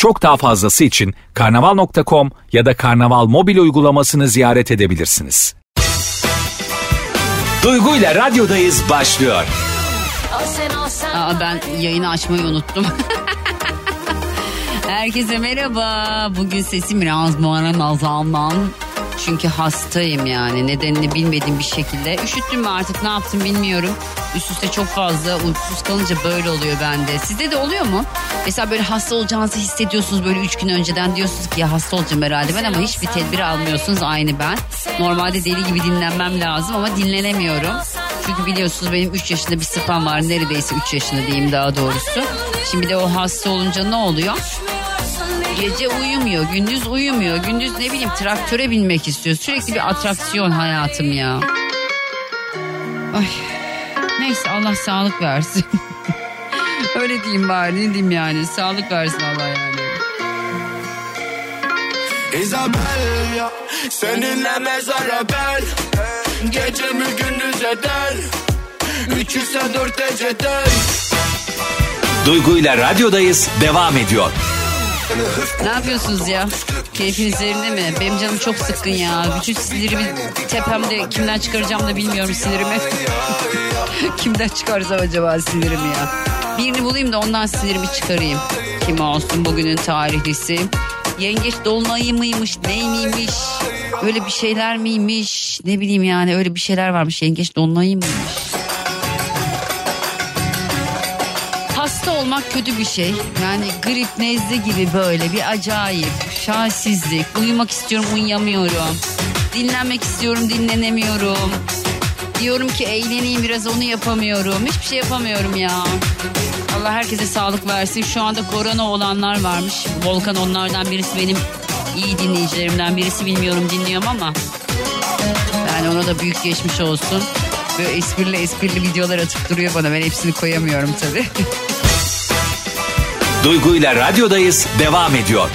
Çok daha fazlası için karnaval.com ya da karnaval mobil uygulamasını ziyaret edebilirsiniz. Duygu ile radyodayız başlıyor. Aa, ben yayını açmayı unuttum. Herkese merhaba. Bugün sesim biraz muharrem azalman. Çünkü hastayım yani. Nedenini bilmediğim bir şekilde. Üşüttüm mü artık ne yaptım bilmiyorum. Üst üste çok fazla uykusuz kalınca böyle oluyor bende. Sizde de oluyor mu? Mesela böyle hasta olacağınızı hissediyorsunuz böyle üç gün önceden. Diyorsunuz ki ya hasta olacağım herhalde ben ama hiçbir tedbir almıyorsunuz aynı ben. Normalde deli gibi dinlenmem lazım ama dinlenemiyorum. Çünkü biliyorsunuz benim 3 yaşında bir sıpam var. Neredeyse 3 yaşında diyeyim daha doğrusu. Şimdi de o hasta olunca ne oluyor? Gece uyumuyor, gündüz uyumuyor. Gündüz ne bileyim traktöre binmek istiyor. Sürekli bir atraksiyon hayatım ya. Ay. Neyse Allah sağlık versin. Öyle diyeyim bari ne diyeyim yani. Sağlık versin Allah yani. Isabel ya Seninle mezara bel Gecemi gündüz eder Üç ise dört eceden Duygu ile radyodayız devam ediyor. Ne yapıyorsunuz ya? Keyfiniz yerinde mi? Benim canım çok sıkkın ya. Bütün sinirimi tepemde kimden çıkaracağım da bilmiyorum sinirimi. kimden çıkarsam acaba sinirimi ya? Birini bulayım da ondan sinirimi çıkarayım. Kim olsun bugünün tarihlisi? Yengeç dolunayı mıymış ney miymiş? Öyle bir şeyler miymiş? Ne bileyim yani öyle bir şeyler varmış. Yengeç dolunayı mıymış? Hasta olmak kötü bir şey. Yani grip, nezle gibi böyle bir acayip. Şahsizlik. Uyumak istiyorum, uyuyamıyorum. Dinlenmek istiyorum, dinlenemiyorum. Diyorum ki eğleneyim biraz onu yapamıyorum. Hiçbir şey yapamıyorum ya. Allah herkese sağlık versin. Şu anda korona olanlar varmış. Volkan onlardan birisi benim iyi dinleyicilerimden birisi bilmiyorum dinliyorum ama. Yani ona da büyük geçmiş olsun. Böyle esprili esprili videolar atıp duruyor bana. Ben hepsini koyamıyorum tabii. Duygu ile radyodayız devam ediyor.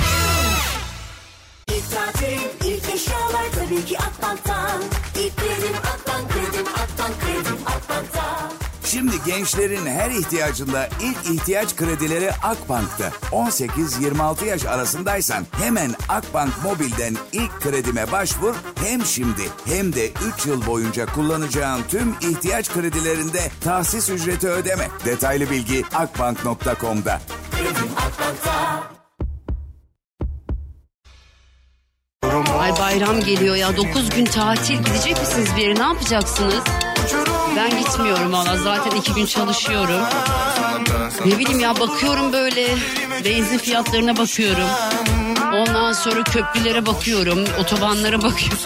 Şimdi gençlerin her ihtiyacında ilk ihtiyaç kredileri Akbank'ta. 18-26 yaş arasındaysan hemen Akbank Mobil'den ilk kredime başvur. Hem şimdi hem de 3 yıl boyunca kullanacağın tüm ihtiyaç kredilerinde tahsis ücreti ödeme. Detaylı bilgi akbank.com'da. Ay bayram geliyor ya 9 gün tatil gidecek misiniz bir yere ne yapacaksınız? Ben gitmiyorum valla zaten 2 gün çalışıyorum. Ne bileyim ya bakıyorum böyle benzin fiyatlarına bakıyorum. Ondan sonra köprülere bakıyorum, otobanlara bakıyorum.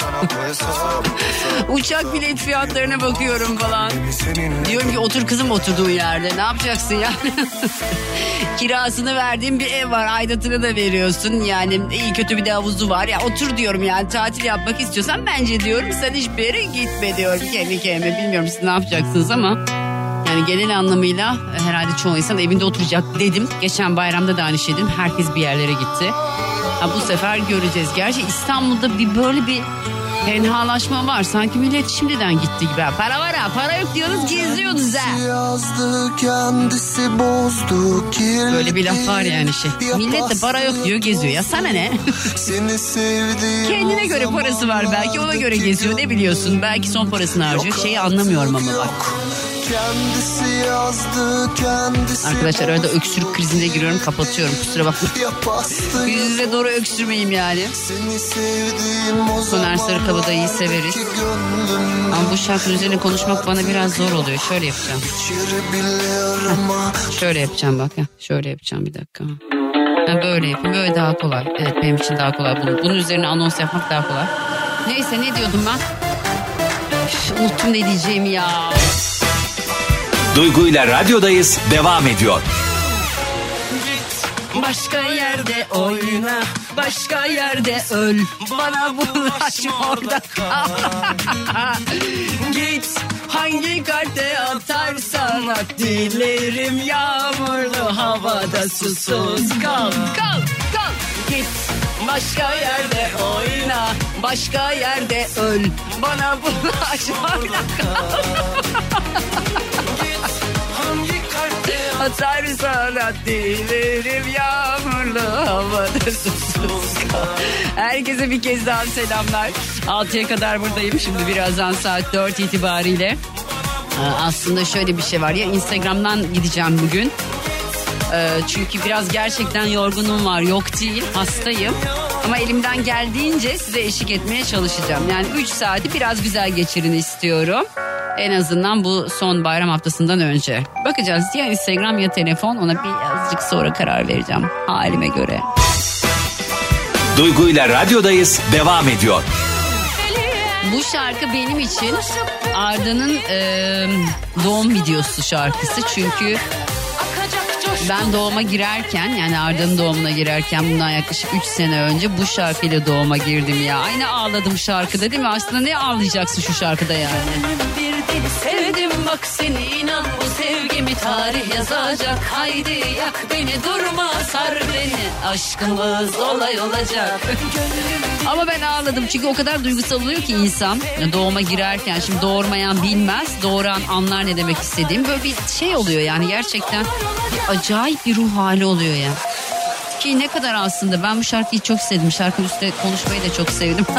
Uçak bilet fiyatlarına bakıyorum falan. Diyorum ki otur kızım oturduğun yerde. Ne yapacaksın ya? Kirasını verdiğin bir ev var. Aidatını da veriyorsun. Yani iyi kötü bir de havuzu var. Ya otur diyorum yani tatil yapmak istiyorsan bence diyorum sen hiçbir yere gitme diyorum. Kendi kendime bilmiyorum siz ne yapacaksınız ama. Yani genel anlamıyla herhalde çoğu insan evinde oturacak dedim. Geçen bayramda da aynı şey dedim. Herkes bir yerlere gitti. Ha, bu sefer göreceğiz. Gerçi İstanbul'da bir böyle bir tenhalaşma var. Sanki millet şimdiden gitti gibi. Para var ha para yok diyoruz geziyoruz ha. Yazdı kendisi bozdu Böyle bir laf var yani şey. Millet de para yok diyor geziyor. Ya sana ne? Kendine göre parası var belki ona göre geziyor ne biliyorsun. Belki son parasını harcıyor. Şeyi anlamıyorum ama bak. Kendisi yazdı kendisi Arkadaşlar arada öksürük krizine giriyorum kapatıyorum kusura bakmayın. Yüzüne doğru öksürmeyeyim yani. Seni sevdiğim o Soner Sarıkabadayı'yı severiz. Ama bu şarkının üzerine konuşmak bana biraz zor oluyor. Şöyle yapacağım. Şöyle yapacağım bak ya. Şöyle yapacağım bir dakika. Ha, böyle yapayım. Böyle daha kolay. Evet benim için daha kolay. Bunun, bunun üzerine anons yapmak daha kolay. Neyse ne diyordum ben? Üf, unuttum ne diyeceğimi ya. Duygu ile radyodayız devam ediyor. başka yerde oyna, başka yerde öl. Bana bulaşma orada kal. Git hangi karte atarsan at dilerim yağmurlu havada susuz kal. Kal, kal. Git başka yerde oyna, başka yerde öl. Bana bulaşma orada kal. Atarsan at dilerim yağmurlu havada susuz. Herkese bir kez daha selamlar. 6'ya kadar buradayım şimdi birazdan saat 4 itibariyle. Ee, Aslında şöyle bir şey var ya Instagram'dan gideceğim bugün. Ee, çünkü biraz gerçekten yorgunum var yok değil hastayım. Ama elimden geldiğince size eşlik etmeye çalışacağım. Yani 3 saati biraz güzel geçirin istiyorum. En azından bu son bayram haftasından önce. Bakacağız ya Instagram ya telefon ona bir azıcık sonra karar vereceğim halime göre. Duygu ile radyodayız devam ediyor. Bu şarkı benim için Arda'nın e, doğum videosu şarkısı. Çünkü ben doğuma girerken yani Arda'nın doğumuna girerken bundan yaklaşık 3 sene önce bu şarkıyla doğuma girdim ya. Aynı ağladım şarkıda değil mi? Aslında ne ağlayacaksın şu şarkıda yani? Sevdim bak seni inan bu sevgimi tarih yazacak. Haydi yak beni durma sar beni. Aşkımız olay olacak. Ama ben ağladım çünkü o kadar duygusal oluyor ki insan doğuma girerken şimdi doğurmayan bilmez doğuran anlar ne demek istediğim böyle bir şey oluyor yani gerçekten bir acayip bir ruh hali oluyor ya. Ki ne kadar aslında ben bu şarkıyı çok sevdim şarkının üstüne konuşmayı da çok sevdim.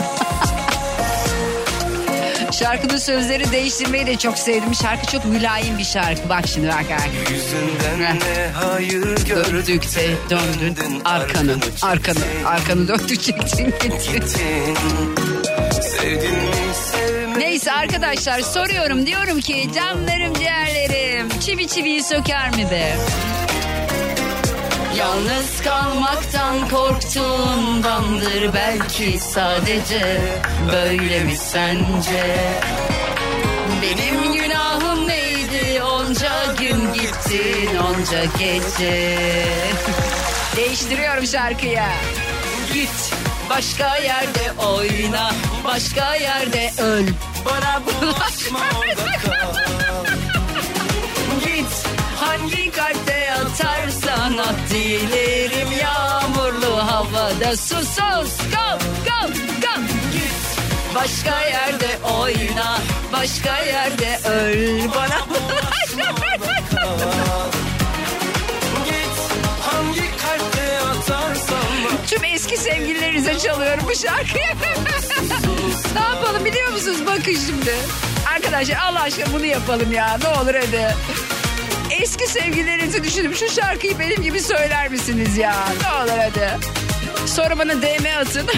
Şarkının sözleri değiştirmeyi de çok sevdim. Şarkı çok mülayim bir şarkı. Bak şimdi bak bak. Yüzünden ne hayır gördük Döndükçe döndün arkanı, arkanı, arkanı döndükçe gittin gittin. Neyse arkadaşlar soruyorum diyorum ki canlarım ciğerlerim çivi çiviyi söker mi be? Yalnız kalmaktan korktuğundandır belki sadece böyle mi sence? Benim günahım neydi onca gün gittin onca gece. Değiştiriyorum şarkıyı. Git başka yerde oyna başka yerde öl. Bana bulaşma Git hangi kalpte atarsan at dilerim yağmurlu havada susuz go go go Git başka yerde oyna başka yerde öl bana Tüm eski sevgililerinize çalıyorum bu şarkıyı. ne yapalım biliyor musunuz? Bakın şimdi. Arkadaşlar Allah aşkına bunu yapalım ya. Ne olur hadi. Eski sevgililerinizi düşünüp şu şarkıyı benim gibi söyler misiniz ya? Ne olur hadi. Sonra bana DM atın.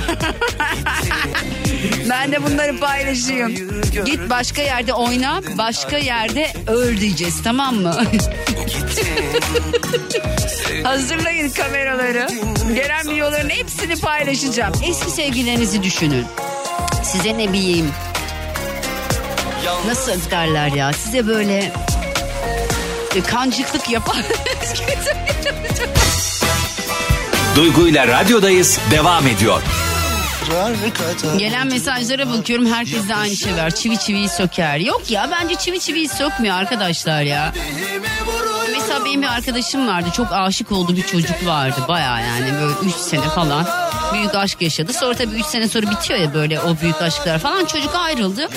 ben de bunları paylaşayım. Git başka yerde oyna, başka yerde öl diyeceğiz tamam mı? Hazırlayın kameraları. Gelen videoların hepsini paylaşacağım. Eski sevgililerinizi düşünün. Size ne bileyim. Nasıl derler ya size böyle kancıklık yapan Duygu ile radyodayız devam ediyor. Gelen mesajlara bakıyorum herkes de aynı şey var. Çivi çiviyi söker. Yok ya bence çivi çiviyi sökmüyor arkadaşlar ya. Mesela benim bir arkadaşım vardı. Çok aşık olduğu bir çocuk vardı. Baya yani böyle 3 sene falan. Büyük aşk yaşadı. Sonra tabii 3 sene sonra bitiyor ya böyle o büyük aşklar falan. Çocuk ayrıldı.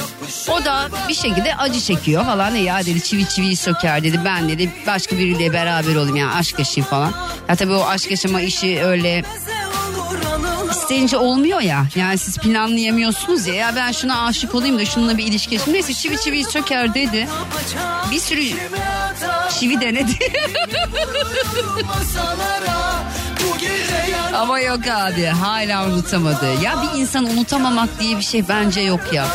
O da bir şekilde acı çekiyor falan. E ya dedi çivi çiviyi söker dedi. Ben dedi başka biriyle beraber olayım yani aşk yaşayayım falan. Ya tabii o aşk yaşama işi öyle isteyince olmuyor ya. Yani siz planlayamıyorsunuz ya. Ya ben şuna aşık olayım da şununla bir ilişki yaşayayım. Neyse çivi çiviyi söker dedi. Bir sürü çivi denedi. Ama yok abi hala unutamadı. Ya bir insan unutamamak diye bir şey bence yok ya.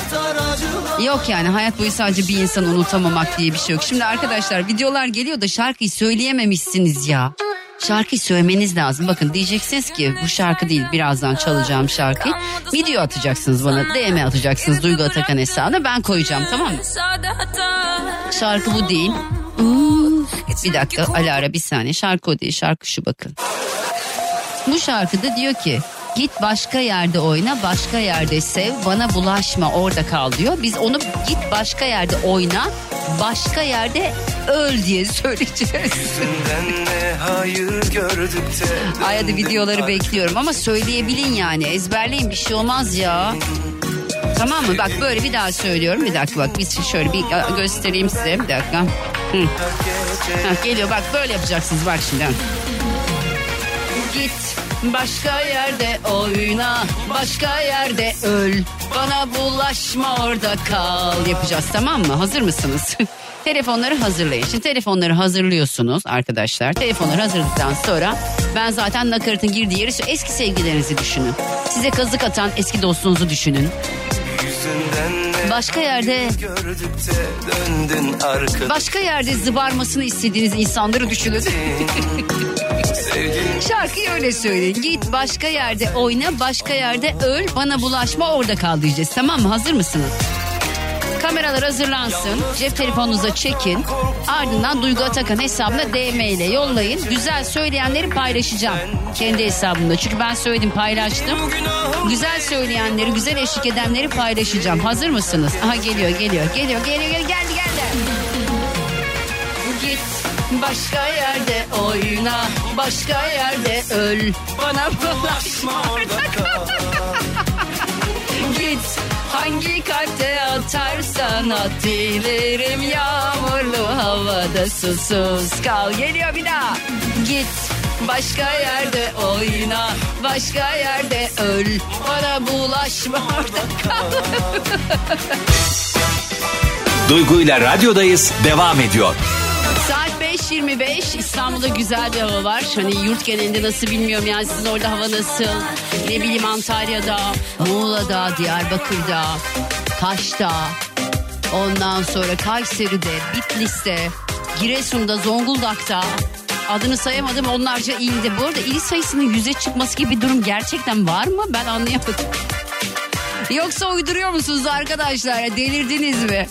Yok yani hayat boyu sadece bir insan unutamamak diye bir şey yok. Şimdi arkadaşlar videolar geliyor da şarkıyı söyleyememişsiniz ya. Şarkıyı söylemeniz lazım. Bakın diyeceksiniz ki bu şarkı değil birazdan çalacağım şarkıyı. Video atacaksınız bana DM atacaksınız Duygu Atakan hesabına ben koyacağım tamam mı? Şarkı bu değil. Bir dakika Alara bir saniye şarkı o değil şarkı şu bakın. Bu şarkıda diyor ki git başka yerde oyna başka yerde sev bana bulaşma orada kal diyor. Biz onu git başka yerde oyna başka yerde öl diye söyleyeceğiz. Ay hadi videoları bekliyorum ama söyleyebilin yani ezberleyin bir şey olmaz ya. Tamam mı? Bak böyle bir daha söylüyorum. Bir dakika bak biz şöyle bir göstereyim size. Bir dakika. Hı. Ha, geliyor bak böyle yapacaksınız bak şimdi. Git başka yerde oyna başka yerde öl bana bulaşma orada kal yapacağız tamam mı hazır mısınız? Telefonları hazırlayın. Şimdi telefonları hazırlıyorsunuz arkadaşlar. Telefonları hazırladıktan sonra ben zaten nakaratın girdiği yeri eski sevgilerinizi düşünün. Size kazık atan eski dostunuzu düşünün. Başka yerde başka yerde zıbarmasını istediğiniz insanları düşünün. sevgilin Şarkıyı öyle söyleyin. Git başka yerde oyna, başka yerde öl, bana bulaşma orada kal diyeceğiz. Tamam mı? Hazır mısınız? Kameralar hazırlansın. Cep telefonunuza çekin. Ardından Duygu Atakan hesabına DM ile yollayın. Güzel söyleyenleri paylaşacağım. Kendi hesabımda. Çünkü ben söyledim paylaştım. Güzel söyleyenleri, güzel eşlik edenleri paylaşacağım. Hazır mısınız? Aha geliyor, geliyor, geliyor, geliyor, geliyor. geldi, başka yerde oyna, başka yerde öl. Bana bulaşma orada kal. Git hangi kalpte atarsan at dilerim yağmurlu havada susuz kal. Geliyor bir daha. Git başka yerde oyna, başka yerde öl. Bana bulaşma orada kal. Duygu ile radyodayız devam ediyor. Saat 5.25 İstanbul'da güzel bir hava var. Hani yurt genelinde nasıl bilmiyorum yani sizin orada hava nasıl? Ne bileyim Antalya'da, Muğla'da, Diyarbakır'da, Kaş'ta, ondan sonra Kayseri'de, Bitlis'te, Giresun'da, Zonguldak'ta. Adını sayamadım onlarca ilde. Bu arada il sayısının yüze çıkması gibi bir durum gerçekten var mı? Ben anlayamadım. Yoksa uyduruyor musunuz arkadaşlar? Delirdiniz mi?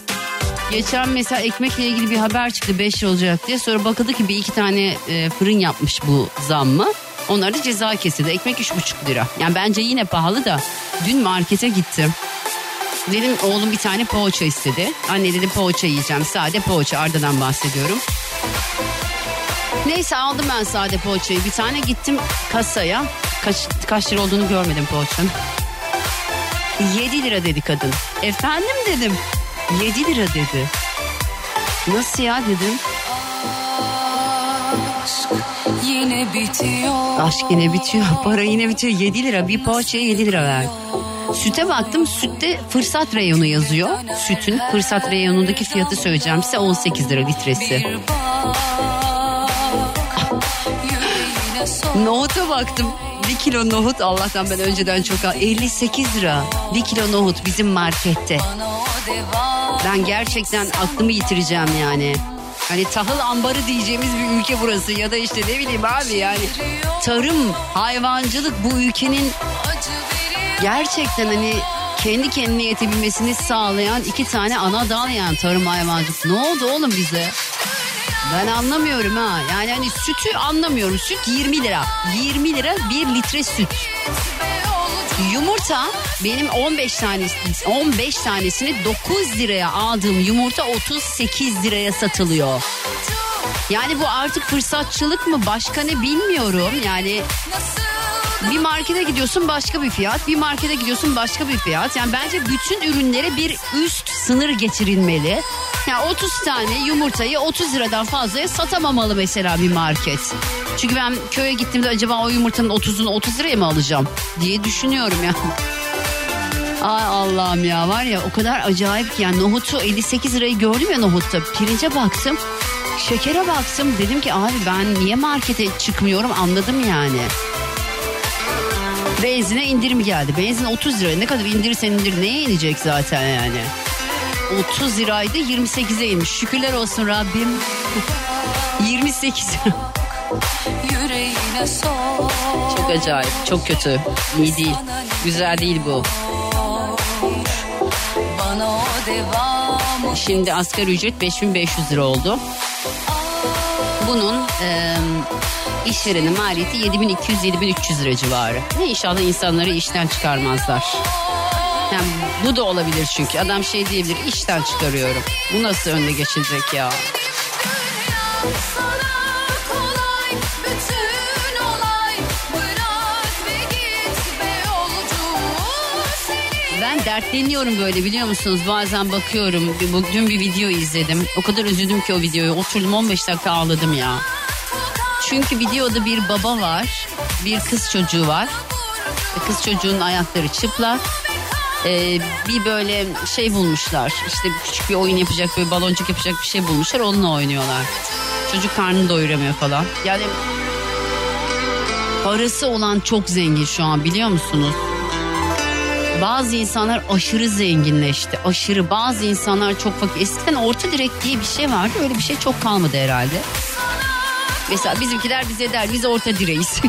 Geçen mesela ekmekle ilgili bir haber çıktı 5 lira olacak diye. Sonra bakıldı ki bir iki tane e, fırın yapmış bu zammı. Onlar da ceza kesildi. Ekmek 3,5 lira. Yani bence yine pahalı da. Dün markete gittim. Dedim oğlum bir tane poğaça istedi. Anne dedim poğaça yiyeceğim. Sade poğaça Arda'dan bahsediyorum. Neyse aldım ben sade poğaçayı. Bir tane gittim kasaya. Kaç, kaç lira olduğunu görmedim poğaçanın. 7 lira dedi kadın. Efendim dedim. 7 lira dedi. Nasıl ya dedim. Yine bitiyor. Aşk yine bitiyor. Para yine bitiyor. 7 lira. Bir poğaçaya 7 lira ver. Süte baktım. Sütte fırsat reyonu yazıyor. Sütün fırsat reyonundaki fiyatı söyleyeceğim size 18 lira litresi. Nohuta baktım. Bir kilo nohut Allah'tan ben önceden çok al. 58 lira. Bir kilo nohut bizim markette. Ben gerçekten aklımı yitireceğim yani. Hani tahıl ambarı diyeceğimiz bir ülke burası ya da işte ne bileyim abi yani tarım, hayvancılık bu ülkenin gerçekten hani kendi kendine yetebilmesini sağlayan iki tane ana dal yani tarım hayvancılık. Ne oldu oğlum bize? Ben anlamıyorum ha. Yani hani sütü anlamıyorum. Süt 20 lira. 20 lira 1 litre süt. Yumurta benim 15 tanesi 15 tanesini 9 liraya aldığım yumurta 38 liraya satılıyor. Yani bu artık fırsatçılık mı başka ne bilmiyorum. Yani bir markete gidiyorsun başka bir fiyat, bir markete gidiyorsun başka bir fiyat. Yani bence bütün ürünlere bir üst sınır getirilmeli. Yani 30 tane yumurtayı 30 liradan fazlaya satamamalı mesela bir market. Çünkü ben köye gittiğimde acaba o yumurtanın 30'unu 30 liraya mı alacağım diye düşünüyorum yani. Ay Allah'ım ya var ya o kadar acayip ki yani nohutu 58 lirayı gördüm ya nohutta. Pirince baktım şekere baktım dedim ki abi ben niye markete çıkmıyorum anladım yani. Benzine indirim geldi. Benzin 30 lira. Ne kadar indirirsen indir neye inecek zaten yani. 30 liraydı 28'e inmiş. Şükürler olsun Rabbim. 28 lira. yüreğine sor. Çok acayip. Çok kötü. İyi değil. Güzel değil bu. Bana o devam. Şimdi asgari ücret 5500 lira oldu. Bunun e, İşverenin maliyeti 7200-7300 lira civarı. İnşallah insanları işten çıkarmazlar. Yani bu da olabilir çünkü. Adam şey diyebilir işten çıkarıyorum. Bu nasıl önüne geçilecek ya? Dertleniyorum böyle biliyor musunuz? Bazen bakıyorum. Bu- Dün bir video izledim. O kadar üzüldüm ki o videoyu. Oturdum 15 dakika ağladım ya. Çünkü videoda bir baba var. Bir kız çocuğu var. Ve Kız çocuğun ayakları çıplak. Ee, bir böyle şey bulmuşlar. İşte küçük bir oyun yapacak, böyle baloncuk yapacak bir şey bulmuşlar. Onunla oynuyorlar. Çocuk karnını doyuramıyor falan. Yani parası olan çok zengin şu an biliyor musunuz? Bazı insanlar aşırı zenginleşti. Aşırı bazı insanlar çok fakir. Eskiden orta direk diye bir şey vardı. Öyle bir şey çok kalmadı herhalde. Mesela bizimkiler bize der biz orta direğiz.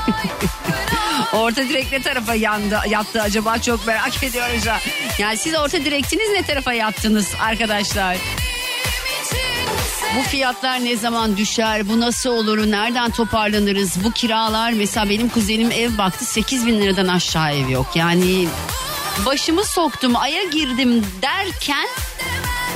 orta direk ne tarafa yandı, yattı acaba çok merak ediyorum şu an. Yani siz orta direktiniz ne tarafa yattınız arkadaşlar? Bu fiyatlar ne zaman düşer? Bu nasıl olur? Nereden toparlanırız? Bu kiralar mesela benim kuzenim ev baktı 8 bin liradan aşağı ev yok. Yani başımı soktum aya girdim derken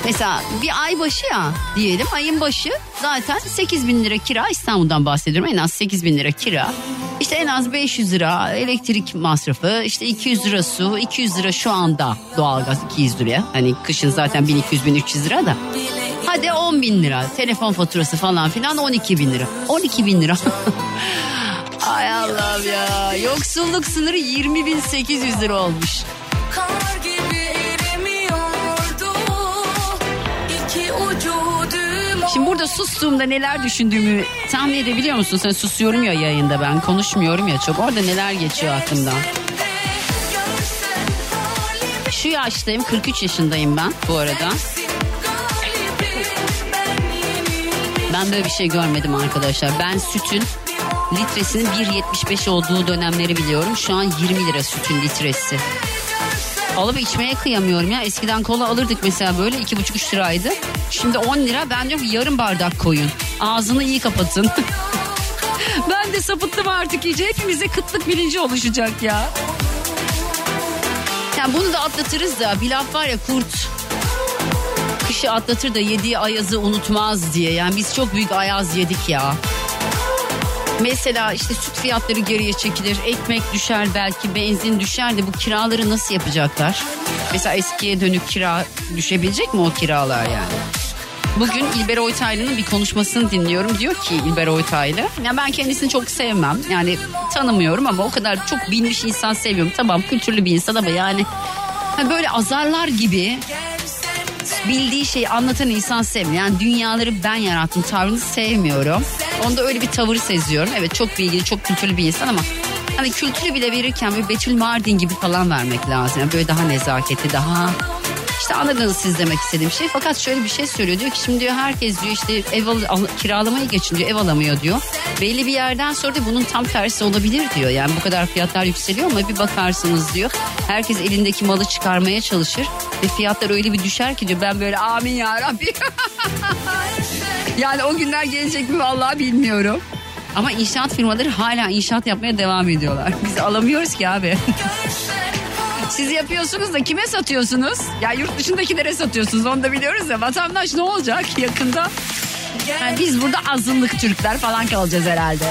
mesela bir ay başı ya diyelim ayın başı zaten 8 bin lira kira İstanbul'dan bahsediyorum en az 8 bin lira kira. İşte en az 500 lira elektrik masrafı işte 200 lira su 200 lira şu anda doğalgaz 200 liraya. Hani kışın zaten 1200-1300 lira da. Hadi 10 bin lira telefon faturası falan filan 12 bin lira. 12 bin lira. Ay Allah'ım ya yoksulluk sınırı 20 bin 800 lira olmuş. Şimdi burada sustuğumda neler düşündüğümü tahmin edebiliyor musun? Sen susuyorum ya yayında ben konuşmuyorum ya çok. Orada neler geçiyor aklımdan. Şu yaştayım 43 yaşındayım ben bu arada. Ben böyle bir şey görmedim arkadaşlar. Ben sütün litresinin 1.75 olduğu dönemleri biliyorum. Şu an 20 lira sütün litresi. Alıp içmeye kıyamıyorum ya. Eskiden kola alırdık mesela böyle 2,5-3 liraydı. Şimdi 10 lira. Ben diyorum yarım bardak koyun. Ağzını iyi kapatın. ben de sapıttım artık iyice. Hepimize kıtlık bilinci oluşacak ya. Yani bunu da atlatırız da bir laf var ya kurt kışı atlatır da yediği ayazı unutmaz diye. Yani biz çok büyük ayaz yedik ya. Mesela işte süt fiyatları geriye çekilir, ekmek düşer belki, benzin düşer de bu kiraları nasıl yapacaklar? Mesela eskiye dönük kira düşebilecek mi o kiralar yani? Bugün İlber Oytaylı'nın bir konuşmasını dinliyorum. Diyor ki İlber Oytaylı. Ya ben kendisini çok sevmem. Yani tanımıyorum ama o kadar çok bilmiş insan seviyorum. Tamam kültürlü bir insan ama yani böyle azarlar gibi bildiği şeyi anlatan insan sevmiyorum. Yani dünyaları ben yarattım tavrını sevmiyorum. Onda öyle bir tavır seziyorum. Evet çok bilgili, çok kültürlü bir insan ama hani kültürü bile verirken böyle Betül Mardin gibi falan vermek lazım. Yani böyle daha nezaketli, daha işte anladınız siz demek istediğim şey. Fakat şöyle bir şey söylüyor. Diyor ki şimdi diyor herkes diyor işte ev al, al- kiralamayı geçin diyor ev alamıyor diyor. Belli bir yerden sonra da bunun tam tersi olabilir diyor. Yani bu kadar fiyatlar yükseliyor ama bir bakarsınız diyor. Herkes elindeki malı çıkarmaya çalışır. Ve fiyatlar öyle bir düşer ki diyor ben böyle amin ya Rabbi. yani o günler gelecek mi vallahi bilmiyorum. Ama inşaat firmaları hala inşaat yapmaya devam ediyorlar. Biz alamıyoruz ki abi. Siz yapıyorsunuz da kime satıyorsunuz? Ya yurt dışındakilere satıyorsunuz onu da biliyoruz ya. Vatandaş ne olacak yakında? Yani biz burada azınlık Türkler falan kalacağız herhalde.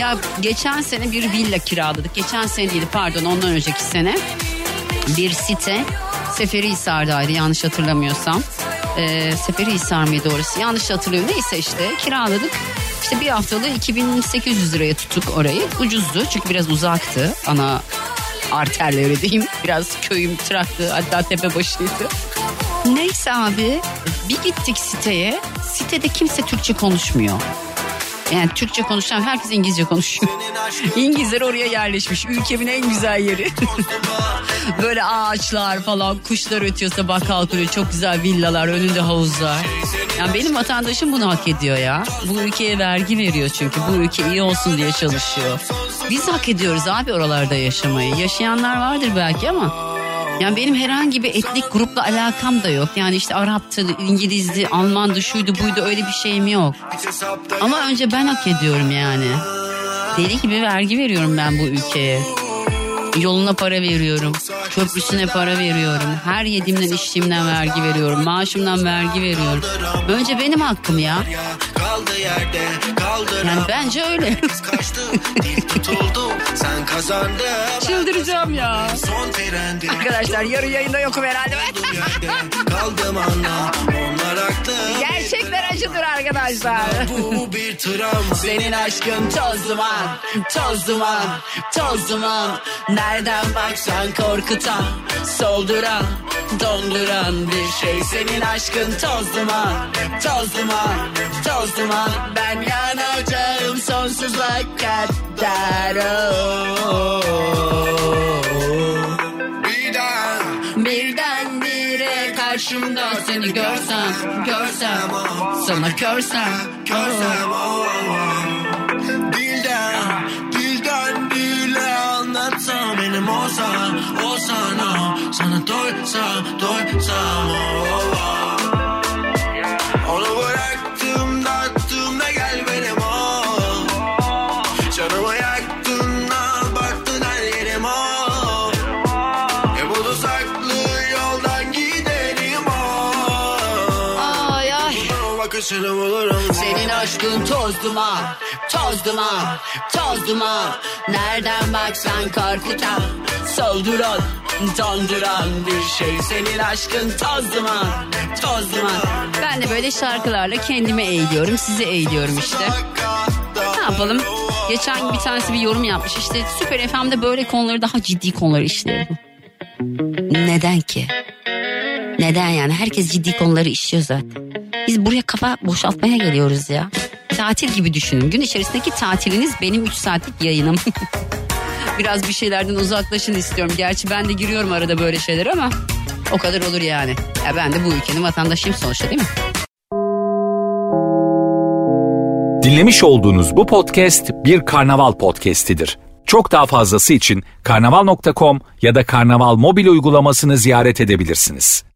Ya geçen sene bir villa kiraladık. Geçen sene değil pardon ondan önceki sene. Bir site Seferihisar'daydı yanlış hatırlamıyorsam. Ee, Seferihisar mıydı orası? Yanlış hatırlıyorum. Neyse işte kiraladık. İşte bir haftalığı 2800 liraya tuttuk orayı. Ucuzdu çünkü biraz uzaktı. Ana arterle öyle diyeyim. Biraz köyüm traktı hatta tepe başıydı. Neyse abi bir gittik siteye. Sitede kimse Türkçe konuşmuyor. Yani Türkçe konuşan herkes İngilizce konuşuyor. İngilizler oraya yerleşmiş. Ülkemin en güzel yeri. Böyle ağaçlar falan, kuşlar ötüyor sabah kalkıyor. Çok güzel villalar, önünde havuzlar. Yani benim vatandaşım bunu hak ediyor ya. Bu ülkeye vergi veriyor çünkü. Bu ülke iyi olsun diye çalışıyor. Biz hak ediyoruz abi oralarda yaşamayı. Yaşayanlar vardır belki ama Yani benim herhangi bir etnik grupla alakam da yok. Yani işte Arap'tı, İngilizdi, Almandı, şuydu buydu öyle bir şeyim yok. Ama önce ben hak ediyorum yani. Deli gibi vergi veriyorum ben bu ülkeye. Yoluna para veriyorum. Köprüsüne para veriyorum. Her yediğimden içtiğimden vergi veriyorum. Maaşımdan vergi veriyorum. Önce benim hakkım ya. Yani bence öyle. Çıldıracağım ya. Arkadaşlar yarın yayında yokum herhalde ben. yerde Gerçekler acıdır arkadaşlar. bu bir travma Senin aşkın toz duman, toz duman, toz duman. Nereden baksan korkutan, solduran, donduran bir şey. Senin aşkın toz duman, toz duman, toz duman. Ben yanacağım sonsuza kadar. Oh. Seni görsem, görsem, sana görsem, Görsem Dilden Dilden dile anlatsam Benim olsan Olsan Sana doysam Doysam Senin aşkın toz duman, toz duman, toz duman. Nereden baksan korkutan, solduran, donduran bir şey. Senin aşkın toz duman, toz duman. Ben de böyle şarkılarla kendimi eğiliyorum, sizi eğiliyorum işte. Ne yapalım? Geçen bir tanesi bir yorum yapmış. İşte Süper FM'de böyle konuları daha ciddi konuları işliyor. Neden ki? Neden yani? Herkes ciddi konuları işliyor zaten. Biz buraya kafa boşaltmaya geliyoruz ya. Tatil gibi düşünün. Gün içerisindeki tatiliniz benim 3 saatlik yayınım. Biraz bir şeylerden uzaklaşın istiyorum. Gerçi ben de giriyorum arada böyle şeyler ama o kadar olur yani. Ya ben de bu ülkenin vatandaşıyım sonuçta değil mi? Dinlemiş olduğunuz bu podcast bir karnaval podcastidir. Çok daha fazlası için karnaval.com ya da karnaval mobil uygulamasını ziyaret edebilirsiniz.